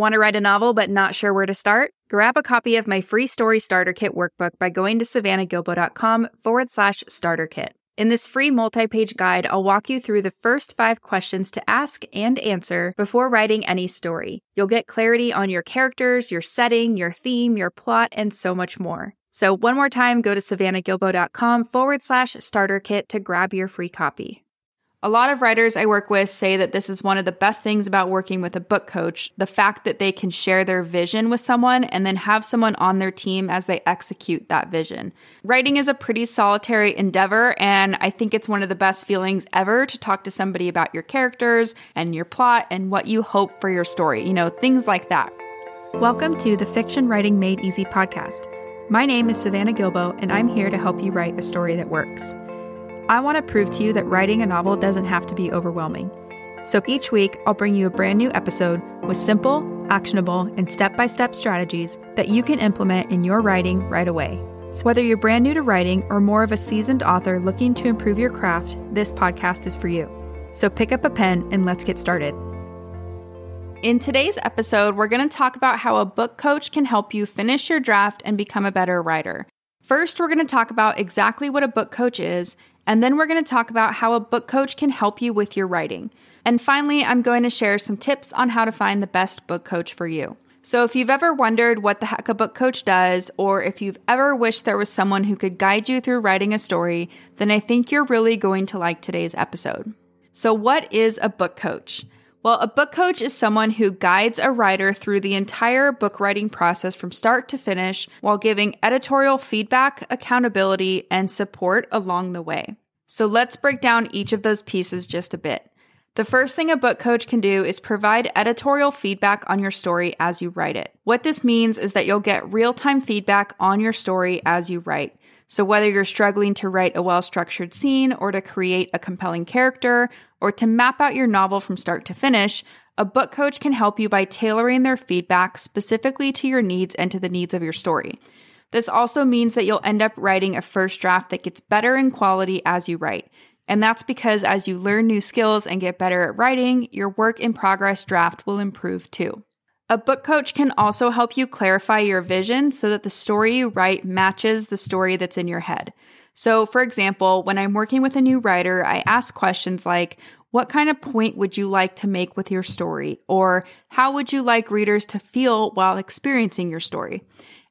Want to write a novel but not sure where to start? Grab a copy of my free story starter kit workbook by going to savannahgilbo.com forward slash starter kit. In this free multi page guide, I'll walk you through the first five questions to ask and answer before writing any story. You'll get clarity on your characters, your setting, your theme, your plot, and so much more. So, one more time, go to savannahgilbo.com forward slash starter kit to grab your free copy. A lot of writers I work with say that this is one of the best things about working with a book coach the fact that they can share their vision with someone and then have someone on their team as they execute that vision. Writing is a pretty solitary endeavor, and I think it's one of the best feelings ever to talk to somebody about your characters and your plot and what you hope for your story, you know, things like that. Welcome to the Fiction Writing Made Easy podcast. My name is Savannah Gilbo, and I'm here to help you write a story that works. I want to prove to you that writing a novel doesn't have to be overwhelming. So each week, I'll bring you a brand new episode with simple, actionable, and step by step strategies that you can implement in your writing right away. So, whether you're brand new to writing or more of a seasoned author looking to improve your craft, this podcast is for you. So, pick up a pen and let's get started. In today's episode, we're going to talk about how a book coach can help you finish your draft and become a better writer. First, we're going to talk about exactly what a book coach is and then we're going to talk about how a book coach can help you with your writing. And finally, I'm going to share some tips on how to find the best book coach for you. So, if you've ever wondered what the heck a book coach does, or if you've ever wished there was someone who could guide you through writing a story, then I think you're really going to like today's episode. So, what is a book coach? Well, a book coach is someone who guides a writer through the entire book writing process from start to finish while giving editorial feedback, accountability, and support along the way. So let's break down each of those pieces just a bit. The first thing a book coach can do is provide editorial feedback on your story as you write it. What this means is that you'll get real time feedback on your story as you write. So, whether you're struggling to write a well structured scene or to create a compelling character or to map out your novel from start to finish, a book coach can help you by tailoring their feedback specifically to your needs and to the needs of your story. This also means that you'll end up writing a first draft that gets better in quality as you write. And that's because as you learn new skills and get better at writing, your work in progress draft will improve too. A book coach can also help you clarify your vision so that the story you write matches the story that's in your head. So, for example, when I'm working with a new writer, I ask questions like, what kind of point would you like to make with your story? Or how would you like readers to feel while experiencing your story?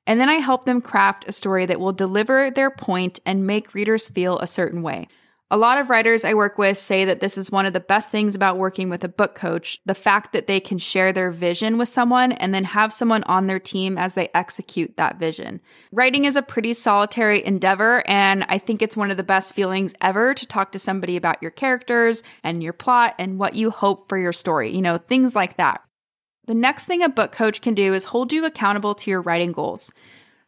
And then I help them craft a story that will deliver their point and make readers feel a certain way. A lot of writers I work with say that this is one of the best things about working with a book coach the fact that they can share their vision with someone and then have someone on their team as they execute that vision. Writing is a pretty solitary endeavor, and I think it's one of the best feelings ever to talk to somebody about your characters and your plot and what you hope for your story, you know, things like that. The next thing a book coach can do is hold you accountable to your writing goals.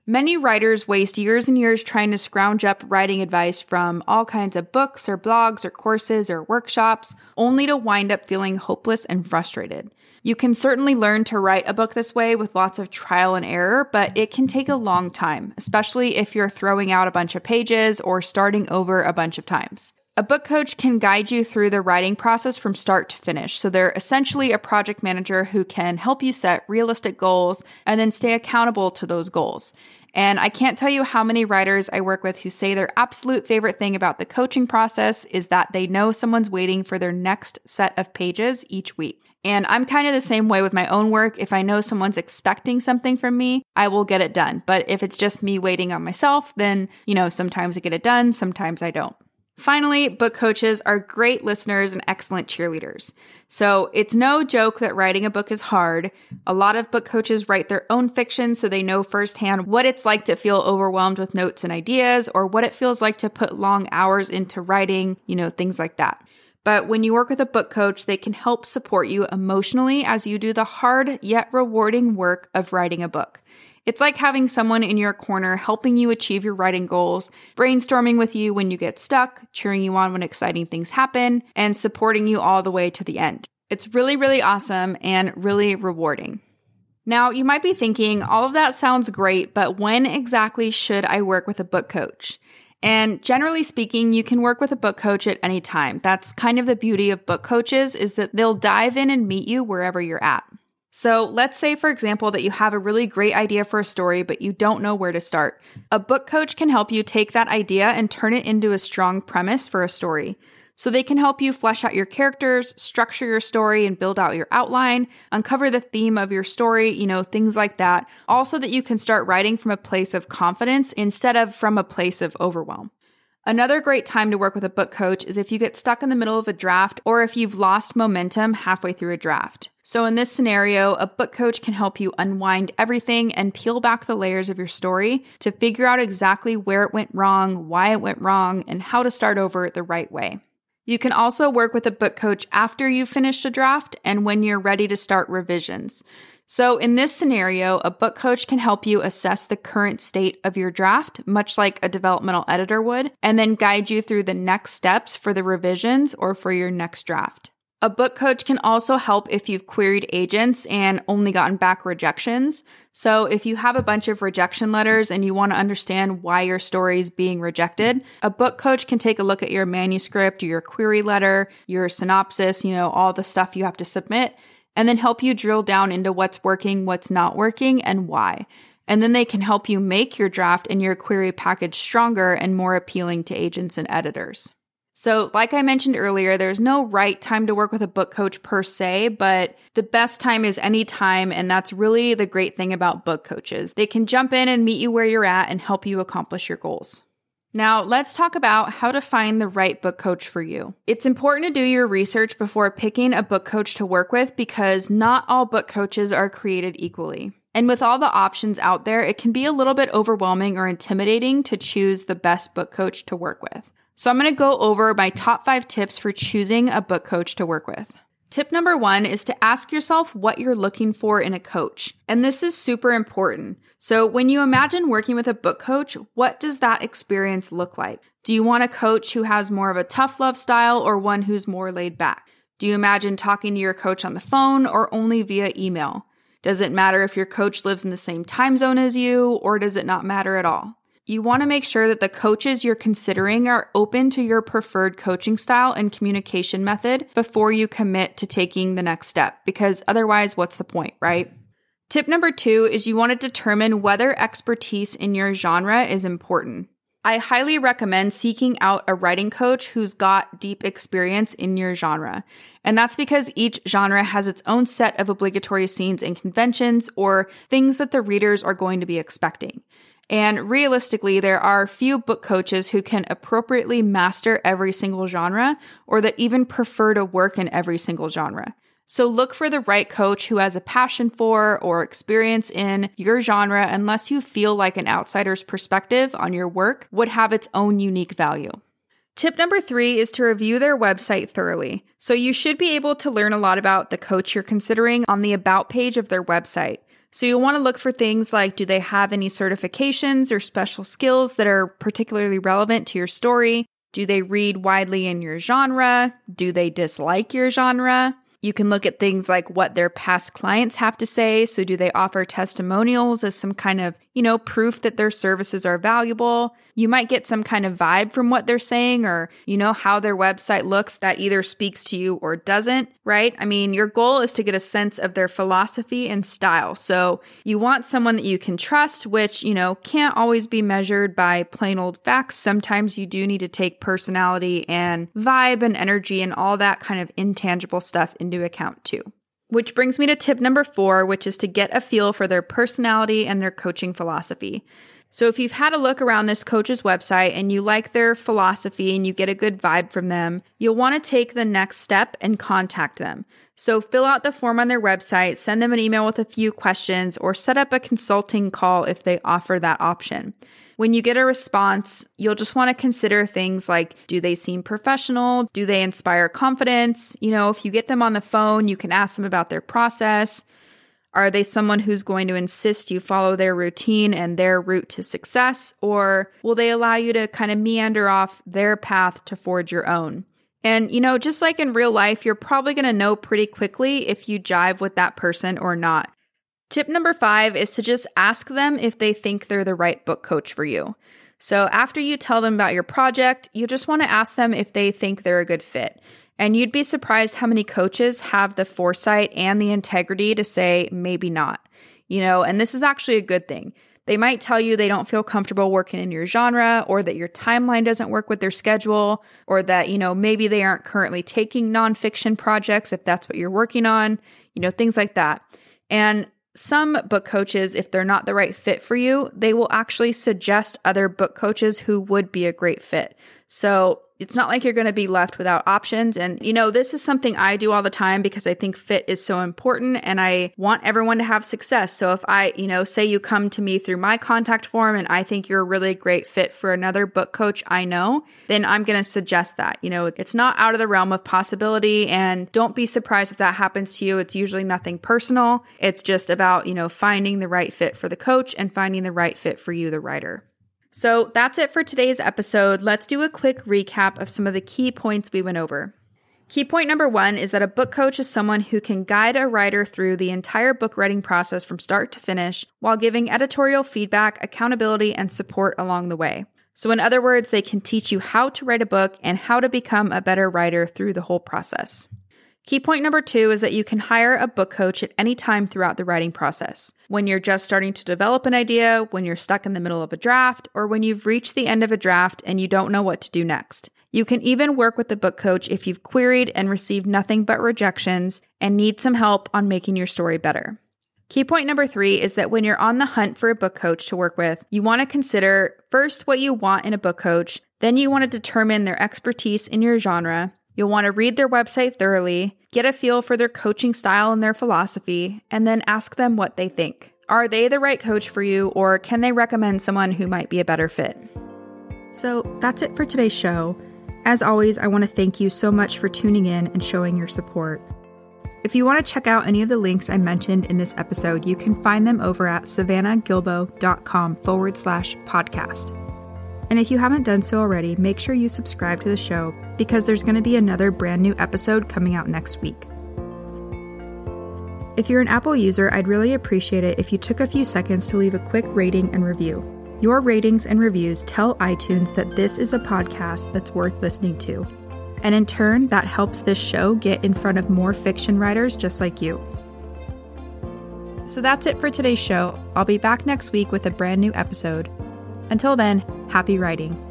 Many writers waste years and years trying to scrounge up writing advice from all kinds of books or blogs or courses or workshops, only to wind up feeling hopeless and frustrated. You can certainly learn to write a book this way with lots of trial and error, but it can take a long time, especially if you're throwing out a bunch of pages or starting over a bunch of times. A book coach can guide you through the writing process from start to finish. So they're essentially a project manager who can help you set realistic goals and then stay accountable to those goals. And I can't tell you how many writers I work with who say their absolute favorite thing about the coaching process is that they know someone's waiting for their next set of pages each week. And I'm kind of the same way with my own work. If I know someone's expecting something from me, I will get it done. But if it's just me waiting on myself, then, you know, sometimes I get it done, sometimes I don't. Finally, book coaches are great listeners and excellent cheerleaders. So it's no joke that writing a book is hard. A lot of book coaches write their own fiction so they know firsthand what it's like to feel overwhelmed with notes and ideas or what it feels like to put long hours into writing, you know, things like that. But when you work with a book coach, they can help support you emotionally as you do the hard yet rewarding work of writing a book. It's like having someone in your corner helping you achieve your writing goals, brainstorming with you when you get stuck, cheering you on when exciting things happen, and supporting you all the way to the end. It's really, really awesome and really rewarding. Now, you might be thinking, all of that sounds great, but when exactly should I work with a book coach? And generally speaking, you can work with a book coach at any time. That's kind of the beauty of book coaches is that they'll dive in and meet you wherever you're at. So, let's say, for example, that you have a really great idea for a story, but you don't know where to start. A book coach can help you take that idea and turn it into a strong premise for a story. So, they can help you flesh out your characters, structure your story, and build out your outline, uncover the theme of your story, you know, things like that. Also, that you can start writing from a place of confidence instead of from a place of overwhelm. Another great time to work with a book coach is if you get stuck in the middle of a draft or if you've lost momentum halfway through a draft. So, in this scenario, a book coach can help you unwind everything and peel back the layers of your story to figure out exactly where it went wrong, why it went wrong, and how to start over the right way. You can also work with a book coach after you've finished a draft and when you're ready to start revisions. So, in this scenario, a book coach can help you assess the current state of your draft, much like a developmental editor would, and then guide you through the next steps for the revisions or for your next draft. A book coach can also help if you've queried agents and only gotten back rejections. So, if you have a bunch of rejection letters and you want to understand why your story is being rejected, a book coach can take a look at your manuscript, your query letter, your synopsis, you know, all the stuff you have to submit, and then help you drill down into what's working, what's not working, and why. And then they can help you make your draft and your query package stronger and more appealing to agents and editors. So, like I mentioned earlier, there's no right time to work with a book coach per se, but the best time is any time. And that's really the great thing about book coaches. They can jump in and meet you where you're at and help you accomplish your goals. Now, let's talk about how to find the right book coach for you. It's important to do your research before picking a book coach to work with because not all book coaches are created equally. And with all the options out there, it can be a little bit overwhelming or intimidating to choose the best book coach to work with. So I'm going to go over my top five tips for choosing a book coach to work with. Tip number one is to ask yourself what you're looking for in a coach. And this is super important. So, when you imagine working with a book coach, what does that experience look like? Do you want a coach who has more of a tough love style or one who's more laid back? Do you imagine talking to your coach on the phone or only via email? Does it matter if your coach lives in the same time zone as you or does it not matter at all? You want to make sure that the coaches you're considering are open to your preferred coaching style and communication method before you commit to taking the next step, because otherwise, what's the point, right? Tip number two is you want to determine whether expertise in your genre is important. I highly recommend seeking out a writing coach who's got deep experience in your genre. And that's because each genre has its own set of obligatory scenes and conventions or things that the readers are going to be expecting. And realistically, there are few book coaches who can appropriately master every single genre or that even prefer to work in every single genre. So look for the right coach who has a passion for or experience in your genre unless you feel like an outsider's perspective on your work would have its own unique value. Tip number three is to review their website thoroughly. So you should be able to learn a lot about the coach you're considering on the About page of their website. So you'll want to look for things like do they have any certifications or special skills that are particularly relevant to your story? Do they read widely in your genre? Do they dislike your genre? You can look at things like what their past clients have to say. So, do they offer testimonials as some kind of, you know, proof that their services are valuable? You might get some kind of vibe from what they're saying or, you know, how their website looks that either speaks to you or doesn't, right? I mean, your goal is to get a sense of their philosophy and style. So, you want someone that you can trust, which, you know, can't always be measured by plain old facts. Sometimes you do need to take personality and vibe and energy and all that kind of intangible stuff into account too. Which brings me to tip number four, which is to get a feel for their personality and their coaching philosophy. So, if you've had a look around this coach's website and you like their philosophy and you get a good vibe from them, you'll want to take the next step and contact them. So, fill out the form on their website, send them an email with a few questions, or set up a consulting call if they offer that option. When you get a response, you'll just want to consider things like do they seem professional? Do they inspire confidence? You know, if you get them on the phone, you can ask them about their process. Are they someone who's going to insist you follow their routine and their route to success? Or will they allow you to kind of meander off their path to forge your own? And, you know, just like in real life, you're probably going to know pretty quickly if you jive with that person or not. Tip number five is to just ask them if they think they're the right book coach for you. So, after you tell them about your project, you just want to ask them if they think they're a good fit. And you'd be surprised how many coaches have the foresight and the integrity to say, maybe not. You know, and this is actually a good thing. They might tell you they don't feel comfortable working in your genre or that your timeline doesn't work with their schedule or that, you know, maybe they aren't currently taking nonfiction projects if that's what you're working on, you know, things like that. And some book coaches, if they're not the right fit for you, they will actually suggest other book coaches who would be a great fit. So it's not like you're going to be left without options. And, you know, this is something I do all the time because I think fit is so important and I want everyone to have success. So if I, you know, say you come to me through my contact form and I think you're a really great fit for another book coach I know, then I'm going to suggest that. You know, it's not out of the realm of possibility and don't be surprised if that happens to you. It's usually nothing personal. It's just about, you know, finding the right fit for the coach and finding the right fit for you, the writer. So that's it for today's episode. Let's do a quick recap of some of the key points we went over. Key point number one is that a book coach is someone who can guide a writer through the entire book writing process from start to finish while giving editorial feedback, accountability, and support along the way. So, in other words, they can teach you how to write a book and how to become a better writer through the whole process. Key point number two is that you can hire a book coach at any time throughout the writing process. When you're just starting to develop an idea, when you're stuck in the middle of a draft, or when you've reached the end of a draft and you don't know what to do next. You can even work with the book coach if you've queried and received nothing but rejections and need some help on making your story better. Key point number three is that when you're on the hunt for a book coach to work with, you want to consider first what you want in a book coach, then you want to determine their expertise in your genre, You'll want to read their website thoroughly, get a feel for their coaching style and their philosophy, and then ask them what they think. Are they the right coach for you, or can they recommend someone who might be a better fit? So that's it for today's show. As always, I want to thank you so much for tuning in and showing your support. If you want to check out any of the links I mentioned in this episode, you can find them over at savannahgilbo.com forward slash podcast. And if you haven't done so already, make sure you subscribe to the show because there's going to be another brand new episode coming out next week. If you're an Apple user, I'd really appreciate it if you took a few seconds to leave a quick rating and review. Your ratings and reviews tell iTunes that this is a podcast that's worth listening to. And in turn, that helps this show get in front of more fiction writers just like you. So that's it for today's show. I'll be back next week with a brand new episode. Until then, happy writing.